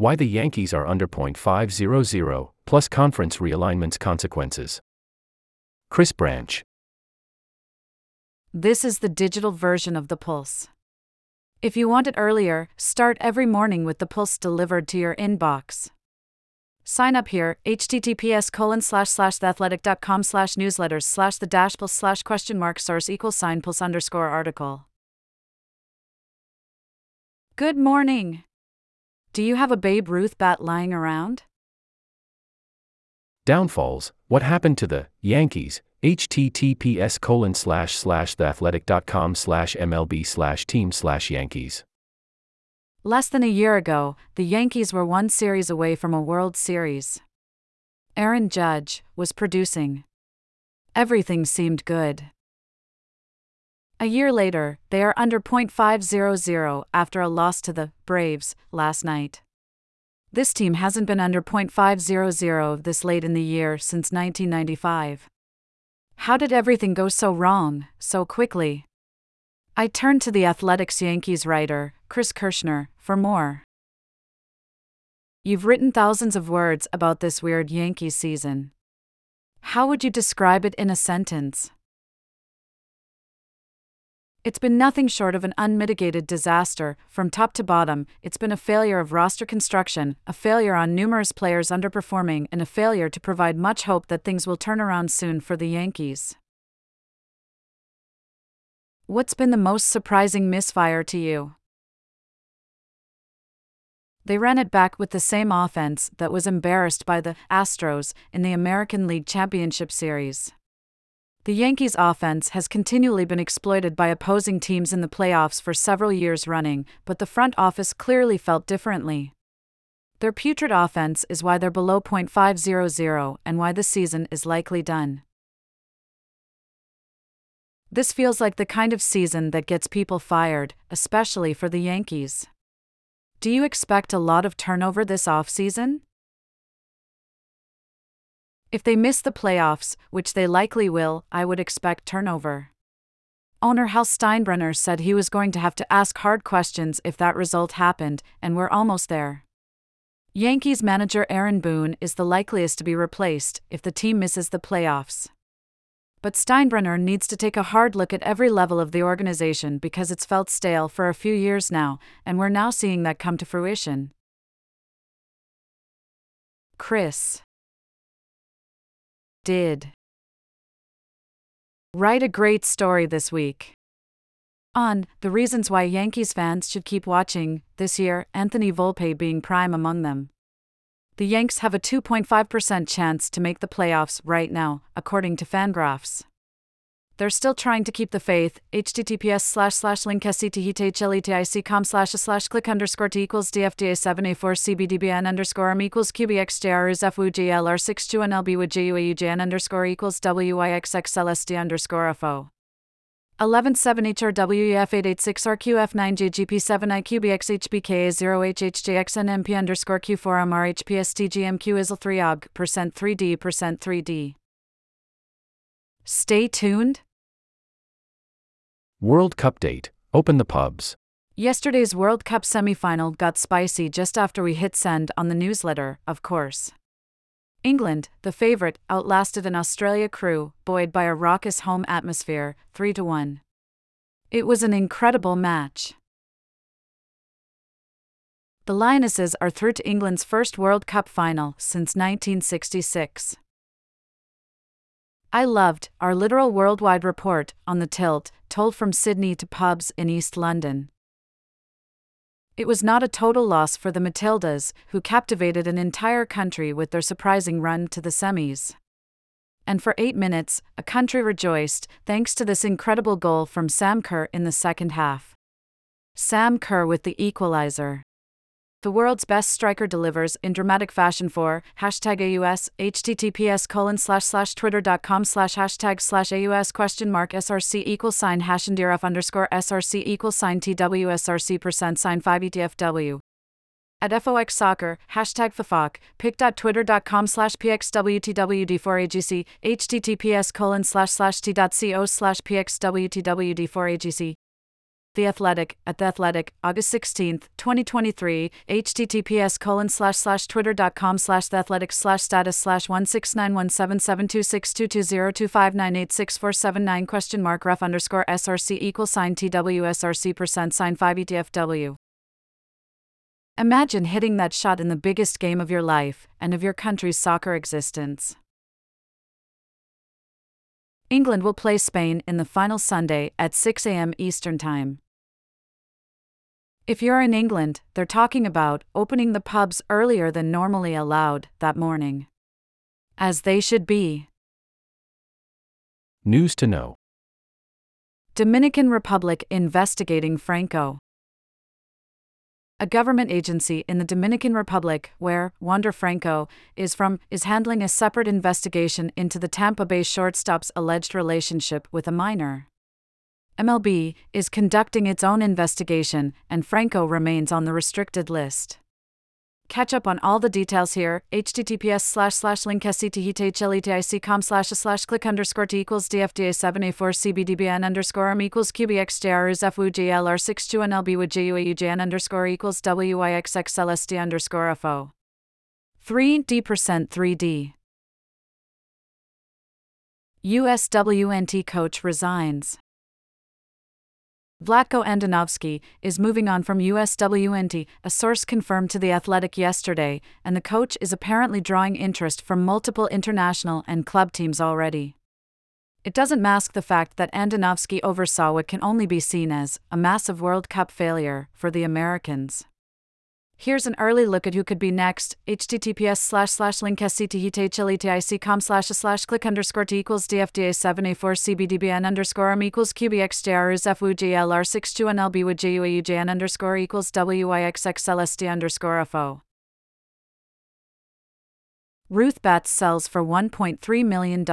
Why the Yankees are under .500, plus conference realignments consequences. Chris Branch. This is the digital version of the Pulse. If you want it earlier, start every morning with the Pulse delivered to your inbox. Sign up here, https colon slash slash theathletic.com slash newsletters slash the dash pulse slash question mark source equals sign pulse underscore article. Good morning. Do you have a Babe Ruth bat lying around? Downfalls What happened to the Yankees? https colon slash slash theathletic.com slash mlb slash team slash yankees Less than a year ago, the Yankees were one series away from a World Series. Aaron Judge was producing. Everything seemed good. A year later, they are under .500 after a loss to the Braves last night. This team hasn't been under .500 this late in the year since 1995. How did everything go so wrong, so quickly? I turned to the Athletics Yankees writer, Chris Kirschner, for more. You've written thousands of words about this weird Yankees season. How would you describe it in a sentence? It's been nothing short of an unmitigated disaster, from top to bottom. It's been a failure of roster construction, a failure on numerous players underperforming, and a failure to provide much hope that things will turn around soon for the Yankees. What's been the most surprising misfire to you? They ran it back with the same offense that was embarrassed by the Astros in the American League Championship Series. The Yankees' offense has continually been exploited by opposing teams in the playoffs for several years running, but the front office clearly felt differently. Their putrid offense is why they're below .500 and why the season is likely done. This feels like the kind of season that gets people fired, especially for the Yankees. Do you expect a lot of turnover this offseason? If they miss the playoffs, which they likely will, I would expect turnover. Owner Hal Steinbrenner said he was going to have to ask hard questions if that result happened, and we're almost there. Yankees manager Aaron Boone is the likeliest to be replaced if the team misses the playoffs. But Steinbrenner needs to take a hard look at every level of the organization because it's felt stale for a few years now, and we're now seeing that come to fruition. Chris did write a great story this week. On the reasons why Yankees fans should keep watching, this year, Anthony Volpe being prime among them. The Yanks have a 2.5% chance to make the playoffs right now, according to Fangraphs. They're still trying to keep the faith. https slash slash link com slash slash click underscore t equals dfda 7a4 cbdbn underscore m equals qbxjr is fugl r6 2 nlb with juaujn underscore equals wixxlsd underscore fo. 1178HRWF886RQF9JGP7IQBXHBK0HHJXNMP underscore Q4MRHPSTGMQ ISL3OG percent 3D percent 3D. Stay tuned. World Cup date. Open the pubs. Yesterday's World Cup semifinal got spicy just after we hit send on the newsletter, of course. England, the favorite, outlasted an Australia crew, buoyed by a raucous home atmosphere, 3 to 1. It was an incredible match. The Lionesses are through to England's first World Cup final since 1966. I loved our literal worldwide report on the tilt, told from Sydney to pubs in East London. It was not a total loss for the Matildas, who captivated an entire country with their surprising run to the semis. And for eight minutes, a country rejoiced thanks to this incredible goal from Sam Kerr in the second half. Sam Kerr with the equalizer. The world's best striker delivers in dramatic fashion for hashtag AUS, https colon slash slash twitter.com slash hashtag slash AUS question mark SRC equals sign hash and underscore SRC equals sign TWSRC percent sign 5 ETFW. At FOX Soccer, hashtag FFOC, pic.twitter.com slash PXWTWD4AGC, https colon slash slash t.co slash PXWTWD4AGC. The Athletic, at The Athletic, August 16, 2023, https colon slash slash twitter.com slash the athletic slash status slash 16917726025986479 question mark ref underscore src equal sign twsrc percent sign 5 etfw. Imagine hitting that shot in the biggest game of your life and of your country's soccer existence. England will play Spain in the final Sunday at 6 a.m. Eastern Time. If you're in England, they're talking about opening the pubs earlier than normally allowed that morning. As they should be. News to know. Dominican Republic investigating Franco. A government agency in the Dominican Republic, where Wander Franco is from, is handling a separate investigation into the Tampa Bay shortstop's alleged relationship with a minor. MLB is conducting its own investigation, and Franco remains on the restricted list. Catch up on all the details here. https slash slash link com slash slash click underscore t equals dfda 7a4 cbdbn underscore m equals qbxjr is fugl 62 nlb with juaujn underscore equals wixxlsd underscore fo. 3d percent 3d. USWNT coach resigns. Vlatko Andonovski is moving on from USWNT, a source confirmed to The Athletic yesterday, and the coach is apparently drawing interest from multiple international and club teams already. It doesn't mask the fact that Andonovski oversaw what can only be seen as a massive World Cup failure for the Americans. Here's an early look at who could be next. https slash slash link com slash slash click underscore t equals dfda 7a4 cbdbn underscore m equals qbxjr is fugl 62 nlb with juaujn underscore equals wixxlsd underscore fo. Ruth Bats sells for $1.3 million.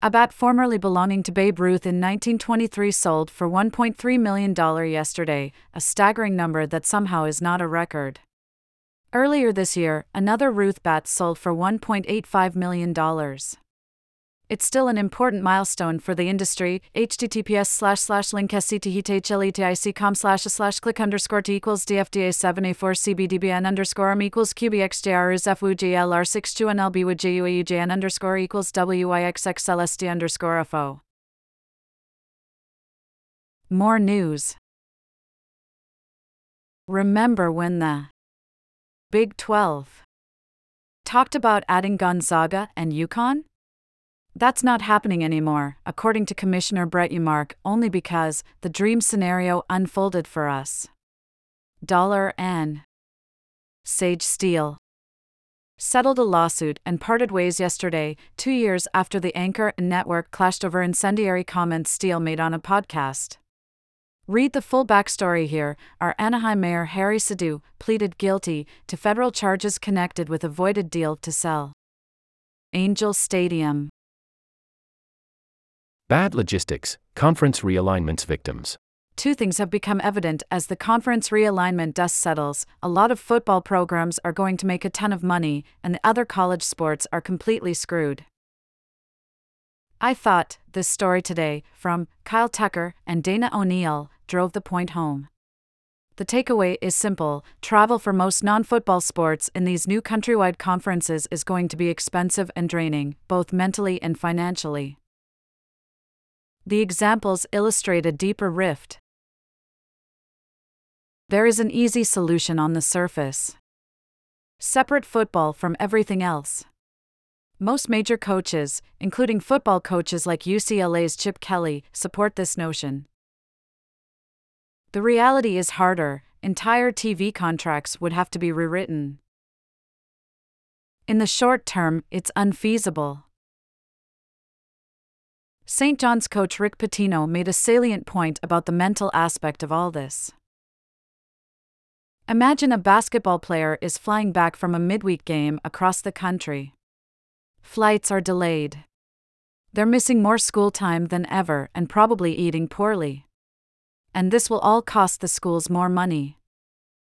A bat formerly belonging to Babe Ruth in 1923 sold for $1.3 million yesterday, a staggering number that somehow is not a record. Earlier this year, another Ruth bat sold for $1.85 million. It's still an important milestone for the industry. https slash slash link com slash slash click underscore t equals dfda 7a4 cbdbn underscore m equals qbxjr is fugl 62 nlb with juaujn underscore equals wixxlsd underscore fo. More news. Remember when the Big 12 talked about adding Gonzaga and UConn? That's not happening anymore, according to Commissioner Brett Yormark, only because the dream scenario unfolded for us. Dollar and Sage Steele settled a lawsuit and parted ways yesterday, two years after the anchor and network clashed over incendiary comments Steele made on a podcast. Read the full backstory here. Our Anaheim mayor Harry Sidhu pleaded guilty to federal charges connected with a voided deal to sell Angel Stadium. Bad logistics, conference realignments victims. Two things have become evident as the conference realignment dust settles. A lot of football programs are going to make a ton of money, and the other college sports are completely screwed. I thought this story today, from Kyle Tucker and Dana O'Neill, drove the point home. The takeaway is simple travel for most non football sports in these new countrywide conferences is going to be expensive and draining, both mentally and financially. The examples illustrate a deeper rift. There is an easy solution on the surface. Separate football from everything else. Most major coaches, including football coaches like UCLA's Chip Kelly, support this notion. The reality is harder, entire TV contracts would have to be rewritten. In the short term, it's unfeasible. St. John's coach Rick Pitino made a salient point about the mental aspect of all this. Imagine a basketball player is flying back from a midweek game across the country. Flights are delayed. They're missing more school time than ever and probably eating poorly. And this will all cost the schools more money.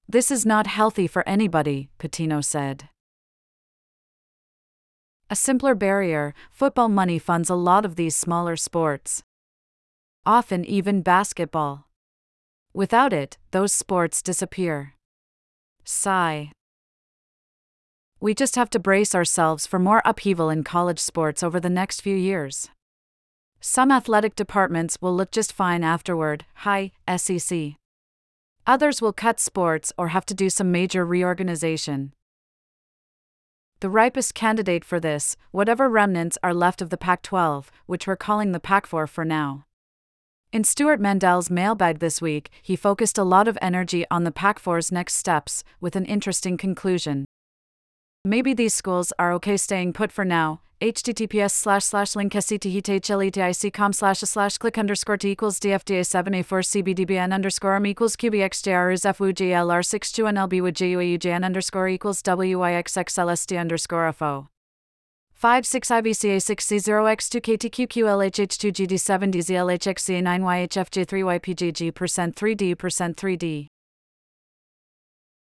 This is not healthy for anybody, Pitino said. A simpler barrier, football money funds a lot of these smaller sports. often even basketball. Without it, those sports disappear. Sigh. We just have to brace ourselves for more upheaval in college sports over the next few years. Some athletic departments will look just fine afterward, hi, SEC. Others will cut sports or have to do some major reorganization. The ripest candidate for this, whatever remnants are left of the Pac 12, which we're calling the Pac 4 for now. In Stewart Mandel's mailbag this week, he focused a lot of energy on the Pac 4's next steps, with an interesting conclusion. Maybe these schools are okay staying put for now. https slash slash link com slash slash click underscore t equals dfda 7a 4 cbdbn underscore m equals qbxjr is fugl 62 nlb with juaujn underscore equals wyxxlsd underscore fo. 5 6 IVCA 6 C0 X2 KTQQLHH2 GD7 DZLHXCA 9 YHFJ3 YPJG percent 3D percent 3D.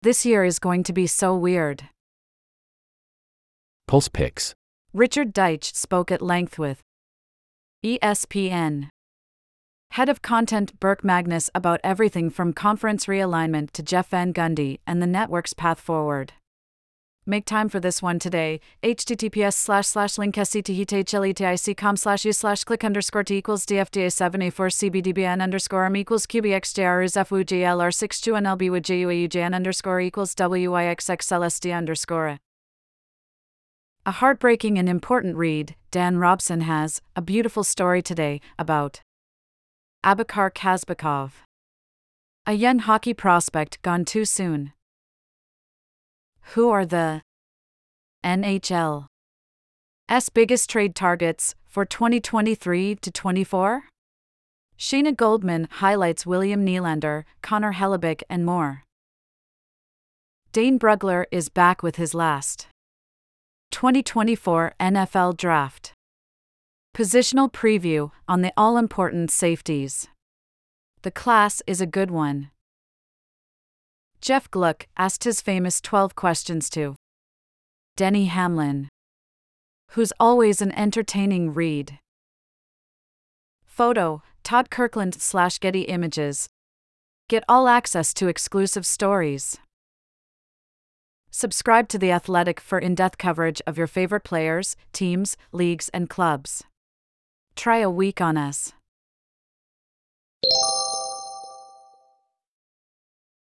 This year is going to be so weird. Pulse Picks. Richard Deitsch spoke at length with ESPN. Head of content Burke Magnus about everything from conference realignment to Jeff Van Gundy and the network's path forward. Make time for this one today. https slash slash com slash u slash click underscore t equals dfda 7a 4 cbdbn underscore m equals qbxjr is fugl 62 nlb underscore equals wyxxlsd underscore. A heartbreaking and important read, Dan Robson has a beautiful story today about Abubakar Kazbekov. A young hockey prospect gone too soon. Who are the NHL's biggest trade targets for 2023 to 24? Shayna Goldman highlights William Nylander, Connor Hellebuyck, and more. Dane Brugler is back with his last 2024 NFL Draft. Positional preview on the all important safeties. The class is a good one. Jeff Gluck asked his famous 12 questions to Denny Hamlin, who's always an entertaining read. Photo Todd Kirkland slash Getty Images. Get all access to exclusive stories. Subscribe to The Athletic for in depth coverage of your favorite players, teams, leagues, and clubs. Try a week on us.